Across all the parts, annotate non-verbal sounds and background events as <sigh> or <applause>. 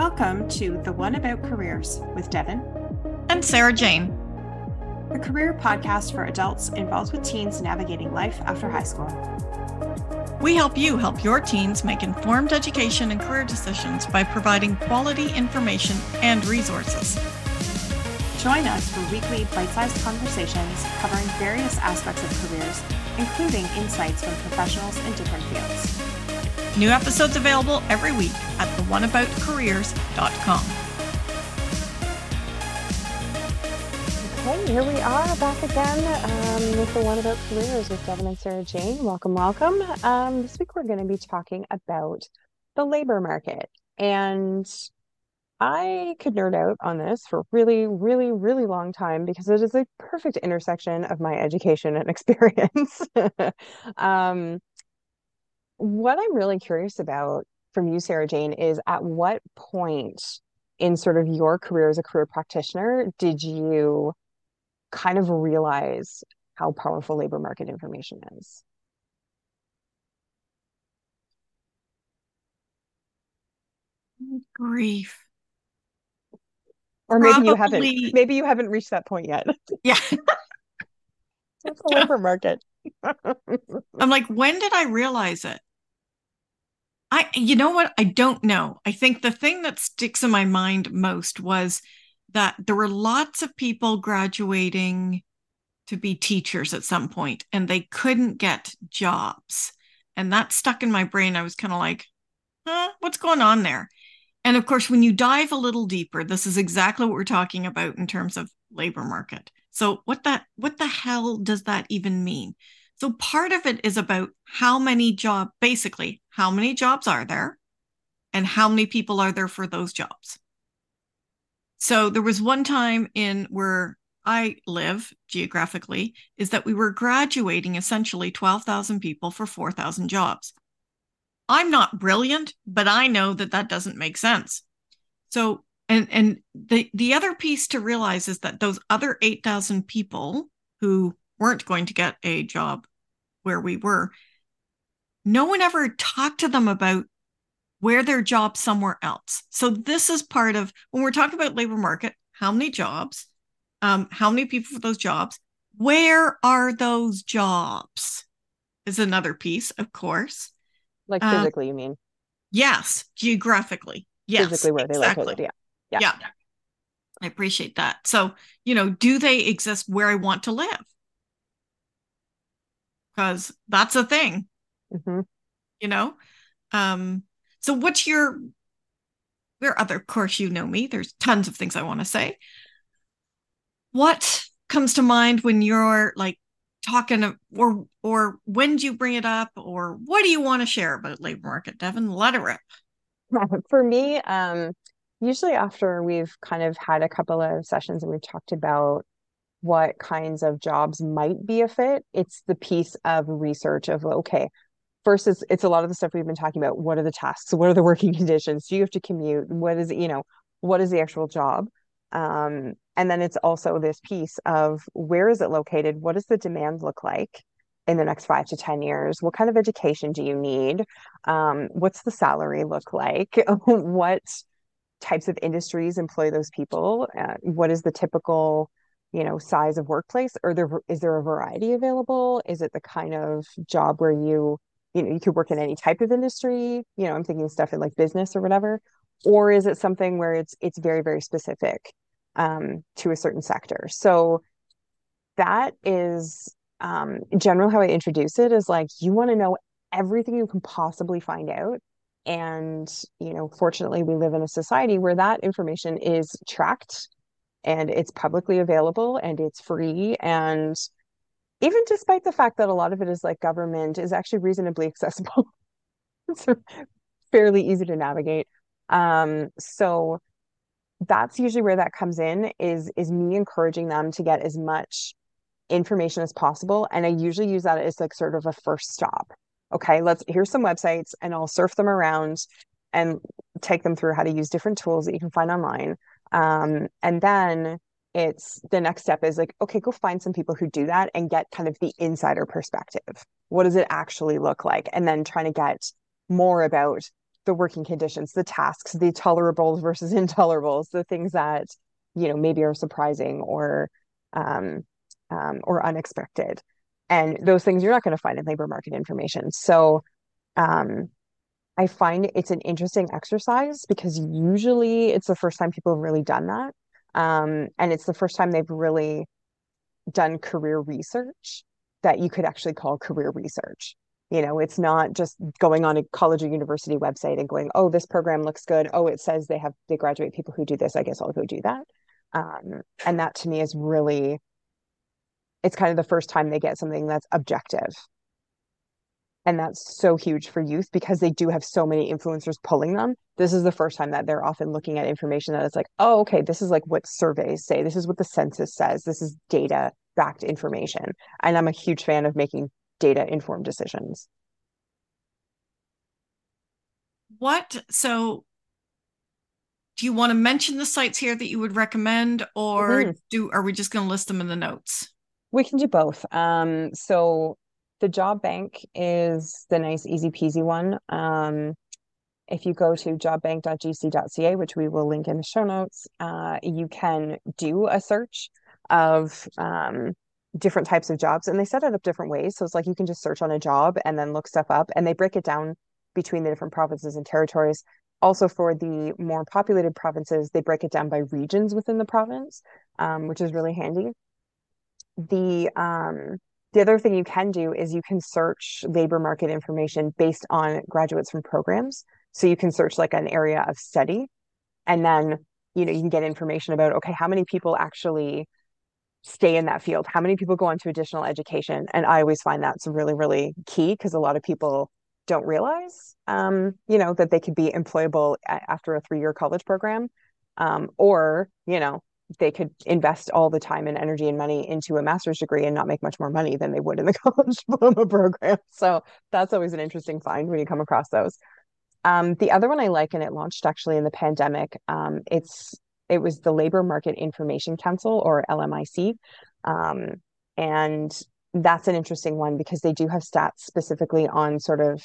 Welcome to The One About Careers with Devon and Sarah Jane, a career podcast for adults involved with teens navigating life after high school. We help you help your teens make informed education and career decisions by providing quality information and resources. Join us for weekly bite sized conversations covering various aspects of careers, including insights from professionals in different fields. New episodes available every week at theoneaboutcareers.com. Okay, here we are back again um, with the One About Careers with Devon and Sarah Jane. Welcome, welcome. Um, this week we're going to be talking about the labor market. And I could nerd out on this for really, really, really long time because it is a perfect intersection of my education and <laughs> experience. <laughs> um, what I'm really curious about from you, Sarah Jane, is at what point in sort of your career as a career practitioner did you kind of realize how powerful labor market information is? Grief. Or maybe Probably... you haven't maybe you haven't reached that point yet. <laughs> Yeah. It's labor market. <laughs> I'm like when did i realize it i you know what? I don't know. I think the thing that sticks in my mind most was that there were lots of people graduating to be teachers at some point and they couldn't get jobs. And that stuck in my brain. I was kind of like huh? What's going on there? And of course, when you dive a little deeper, this is exactly what we're talking about in terms of labor market. So what that what the hell does that even mean? So part of it is about how many job basically how many jobs are there and how many people are there for those jobs. So there was one time in where I live geographically is that we were graduating essentially 12,000 people for 4,000 jobs. I'm not brilliant, but I know that that doesn't make sense. So, and and the the other piece to realize is that those other 8,000 people who weren't going to get a job where we were, no one ever talked to them about where their job somewhere else. So this is part of when we're talking about labor market, how many jobs, um, how many people for those jobs, where are those jobs is another piece, of course. Like uh, physically, you mean? Yes, geographically. Yes, physically where exactly. they located. Yeah. yeah, yeah. I appreciate that. So, you know, do they exist where I want to live? Because that's a thing. Mm-hmm. You know, um, so what's your there are other of course you know me there's tons of things i want to say. What comes to mind when you're like talking or or when do you bring it up or what do you want to share about labor market devon? Let it rip. <laughs> For me um usually after we've kind of had a couple of sessions and we've talked about what kinds of jobs might be a fit it's the piece of research of okay first it's, it's a lot of the stuff we've been talking about what are the tasks what are the working <laughs> conditions do you have to commute what is you know what is the actual job um, and then it's also this piece of where is it located? What does the demand look like in the next five to 10 years? What kind of education do you need? Um, what's the salary look like? <laughs> what types of industries employ those people? Uh, what is the typical you know size of workplace or there is there a variety available is it the kind of job where you you know you could work in any type of industry you know i'm thinking stuff in like business or whatever or is it something where it's it's very very specific um, to a certain sector. So that is um, general how I introduce it is like you want to know everything you can possibly find out. And, you know, fortunately, we live in a society where that information is tracked and it's publicly available and it's free. And even despite the fact that a lot of it is like government is actually reasonably <laughs> accessible, it's fairly easy to navigate. Um, so that's usually where that comes in is is me encouraging them to get as much information as possible. And i usually use that as like sort of a first stop. Okay let's here's some websites and i'll surf them around and take them through how to use different tools that you can find online. Um, and then it's the next step is like okay go find some people who do that and get kind of the insider perspective. What does it actually look like? And then trying to get more about the working conditions, the tasks, the tolerables versus <laughs> intolerables, the things that you know maybe are surprising or um, um, or unexpected, and those things you're not going to find in labor market information. So um, I find it's an interesting exercise because usually it's the first time people have really done that, um, and it's the first time they've really done career research that you could actually call career research. You know, it's not just going on a college or university website and going, oh, this program looks good. Oh, it says they have they graduate people who do this. I guess I'll go do that. Um, and that to me is really, it's kind of the first time they get something that's objective. And that's so huge for youth because they do have so many influencers pulling them. This is the first time that they're often looking at information that it's like, oh, okay, this is like what surveys say. This is what the census says. This is data backed information. And I'm a huge fan of making data informed decisions. What so do you want to mention the sites here that you would recommend or mm-hmm. do are we just going to list them in the notes? We can do both. Um, so the job bank is the nice easy peasy one. Um, if you go to jobbank.gc.ca, which we will link in the show notes, uh, you can do a search of um, different types of jobs and they set it up different ways. So it's like you can just search on a job and then look stuff up and they break it down between the different provinces and territories. Also, for the more populated provinces, they break it down by regions within the province, um, which is really handy. The um, the other thing you can do is you can search labor market information based on graduates from programs. So you can search like an area of study, and then you know you can get information about okay, how many people actually stay in that field how many people go on to additional education and i always find that's really really key because a lot of people don't realize um, you know that they could be employable after a three-year college program um, or you know they could invest all the time and energy and money into a master's degree and not make much more money than they would in the <laughs> college diploma program so that's always an interesting find when you come across those um, the other one i like and it launched actually in the pandemic um, it's it was the Labor Market Information Council or LMIC. Um, and that's an interesting one because they do have stats specifically on sort of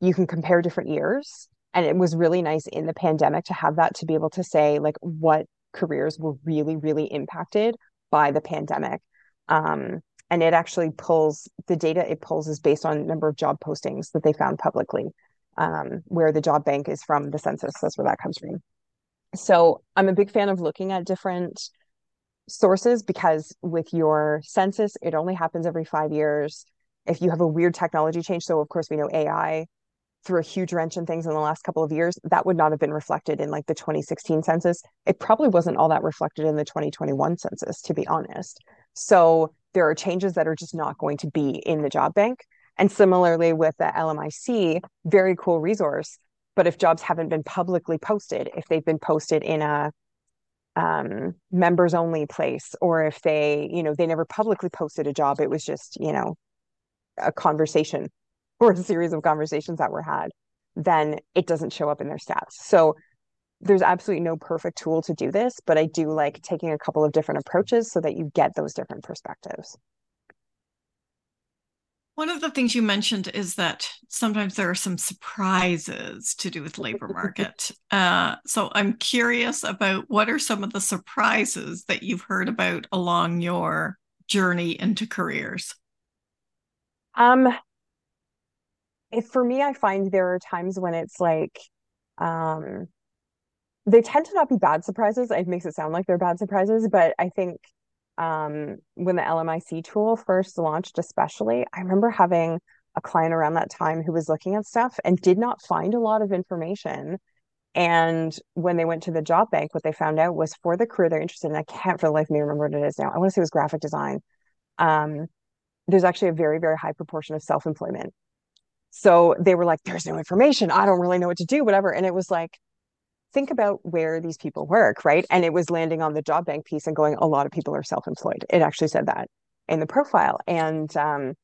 you can compare different years. And it was really nice in the pandemic to have that to be able to say like what careers were really, really impacted by the pandemic. Um, and it actually pulls the data it pulls is based on number of job postings that they found publicly, um, where the job bank is from the census. That's where that comes from. So I'm a big fan of looking at different sources because with your census, it only happens every five years. If you have a weird technology change, so of course we know AI threw a huge wrench in things in the last couple of years, that would not have been reflected in like the 2016 census. It probably wasn't all that reflected in the 2021 census, to be honest. So there are changes that are just not going to be in the job bank. And similarly with the LMIC, very cool resource but if jobs haven't been publicly posted, if they've been posted in a um, members only place, or if they, you know, they never publicly posted a job, it was just, you know, a conversation or a series of conversations that were had, then it doesn't show up in their stats. So there's absolutely no perfect tool to do this, but I do like taking a couple of different approaches so that you get those different perspectives. One of the things you mentioned is that sometimes there are some surprises to do with labor market. <laughs> Uh, so I'm curious about what are some of the surprises that you've heard about along your journey into careers? Um, if for me, I find there are times when it's like, um, they tend to not be bad surprises. It makes it sound like they're bad surprises, but I think um, when the LMIC tool first launched, especially, I remember having a client around that time who was looking at stuff and did not find a lot of information. And when they went to the job bank, what they found out was for the career they're interested in, I can't for the life of me remember what it is now. I want to say it was graphic design. Um, there's actually a very, very high proportion of self employment. So they were like, there's no information. I don't really know what to do, whatever. And it was like, think about where these people work, right? And it was landing on the job bank piece and going, a lot of people are self employed. It actually said that in the profile. And, um,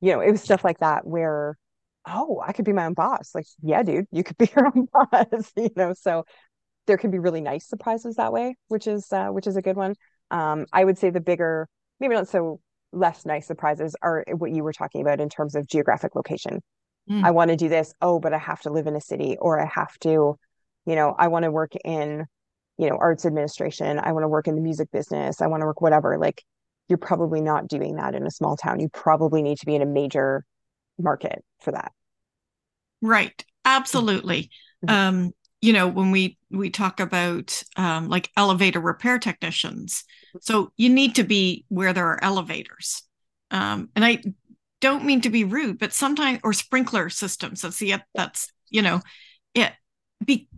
you know, it was stuff like that where, oh, I could be my own boss. Like, yeah, dude, you could be <laughs> your own boss, you know? So there can be really nice surprises that way, which is, uh, which is a good one. Um, I would say the bigger, maybe not so less nice surprises are what you were talking about in terms of geographic location. Mm. I want to do this. Oh, but I have to live in a city or I have to, you know, I want to work in, you know, arts administration. I want to work in the music business. I want to work whatever. Like you're probably not doing that in a small town. You probably need to be in a major market for that. Right. Absolutely. Mm-hmm. Um, you know, when we we talk about um, like elevator repair technicians, so you need to be where there are elevators. Um, and I don't mean to be rude, but sometimes or sprinkler systems. That's the that's you know, it be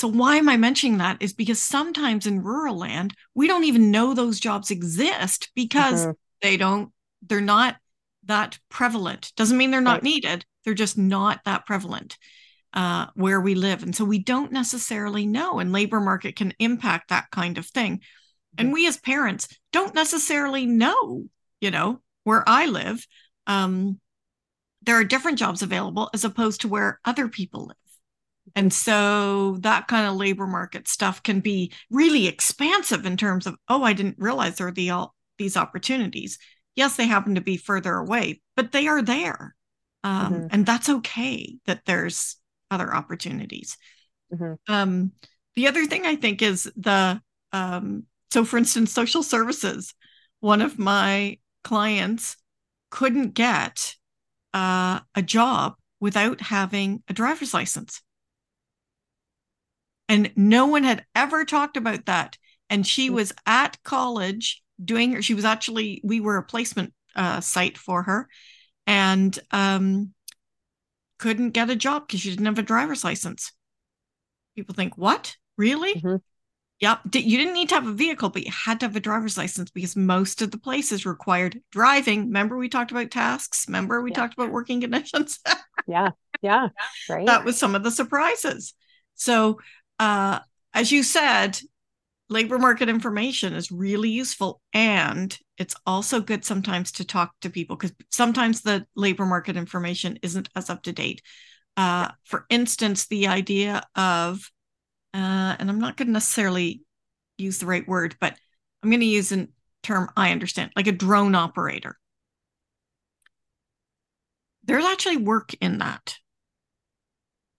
so why am I mentioning that is because sometimes in rural land, we don't even know those jobs exist because mm-hmm. they don't, they're not that prevalent. Doesn't mean they're not right. needed. They're just not that prevalent uh, where we live. And so we don't necessarily know, and labor market can impact that kind of thing. Mm-hmm. And we as parents don't necessarily know, you know, where I live. Um, there are different jobs available as opposed to where other people live. And so that kind of labor market stuff can be really expansive in terms of, oh, I didn't realize there are the, all, these opportunities. Yes, they happen to be further away, but they are there. Um, mm-hmm. And that's okay that there's other opportunities. Mm-hmm. Um, the other thing I think is the, um, so for instance, social services, one of my clients couldn't get uh, a job without having a driver's license. And no one had ever talked about that. And she mm. was at college doing her, she was actually, we were a placement uh, site for her and um, couldn't get a job because she didn't have a driver's license. People think, what? Really? Mm-hmm. Yep. You didn't need to have a vehicle, but you had to have a driver's license because most of the places required driving. Remember, we talked about tasks. Remember, we yeah. talked about working conditions. <laughs> yeah. Yeah. Right. That was some of the surprises. So uh, as you said, labor market information is really useful. And it's also good sometimes to talk to people because sometimes the labor market information isn't as up to date. Uh, for instance, the idea of, uh, and I'm not going to necessarily use the right word, but I'm going to use a term I understand, like a drone operator. There's actually work in that.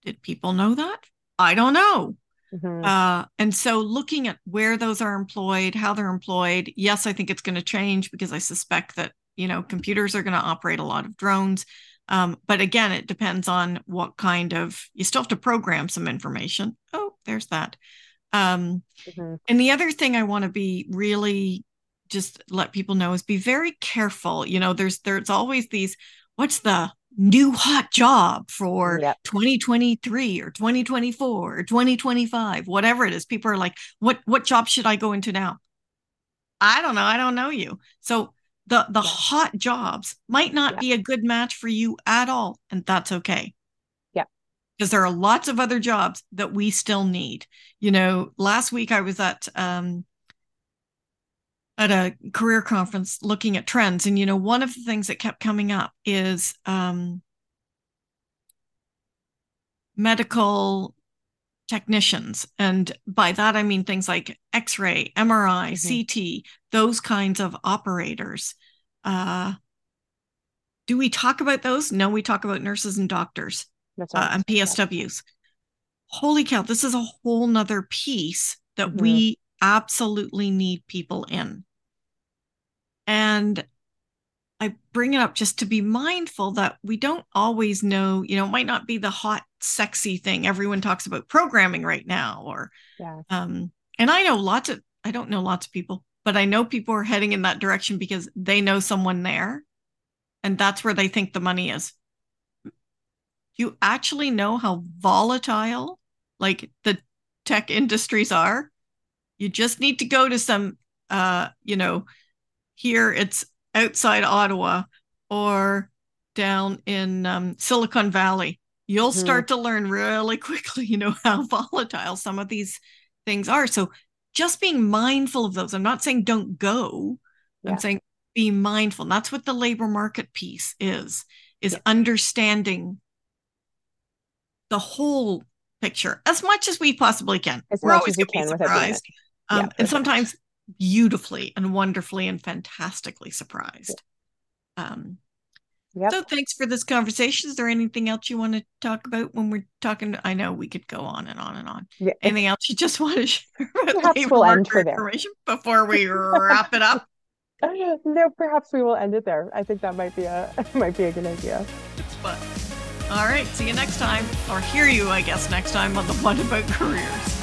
Did people know that? I don't know. Mm-hmm. Uh, and so looking at where those are employed, how they're employed, yes, I think it's going to change because I suspect that, you know, computers are going to operate a lot of drones. Um, but again, it depends on what kind of, you still have to program some information. Oh, there's that. Um, mm-hmm. And the other thing I want to be really just let people know is be very careful. You know, there's, there's always these, what's the new hot job for yep. 2023 or 2024 or 2025 whatever it is people are like what what job should i go into now i don't know i don't know you so the the hot jobs might not be a good match for you at all and that's okay yeah because there are lots of other jobs that we still need. You know last week i was at um at a career conference looking at trends and you know one of the things that kept coming up is um, medical technicians. And by that i mean things like x-ray mri mm-hmm. ct those kinds of operators. Uh, do we talk about those? No we talk about nurses and doctors uh, and psws holy cow this is a whole nother piece that mm-hmm. we absolutely need people in. And I bring it up just to be mindful that we don't always know, you know, it might not be the hot, sexy thing everyone talks about programming right now. Or, yeah. um, and I know lots of, I don't know lots of people, but I know people are heading in that direction because they know someone there and that's where they think the money is. You actually know how volatile like the tech industries are you just need to go to some, uh, you know, here it's outside Ottawa or down in um, Silicon Valley. You'll mm-hmm. start to learn really <laughs> quickly, you know, how volatile some of these things are. So just being mindful of those. I'm not saying don't go. Yeah. I'm saying be mindful. And that's what the labor market piece is, is yeah. understanding the whole picture as much as we possibly can. As We're always going to be surprised. Um, yeah, and sometimes beautifully and wonderfully and fantastically surprised. Um, Yep. So thanks for this conversation. Is there anything else you want to talk about when we're talking? I know we could go on and on and on. Yeah. Anything else you just want to <laughs> share? Perhaps we'll end for there before we wrap it up. <laughs> no, perhaps we will end it there. I think that might be a <laughs> might be a good idea. It's fun. All right. See you next time, or hear you, I guess, next time on the One About Careers.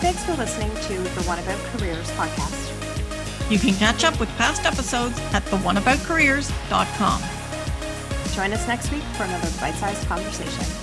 Thanks for listening to the One About Careers podcast. You can catch up with past episodes at theoneaboutcareers.com. Join us next week for another bite sized conversation.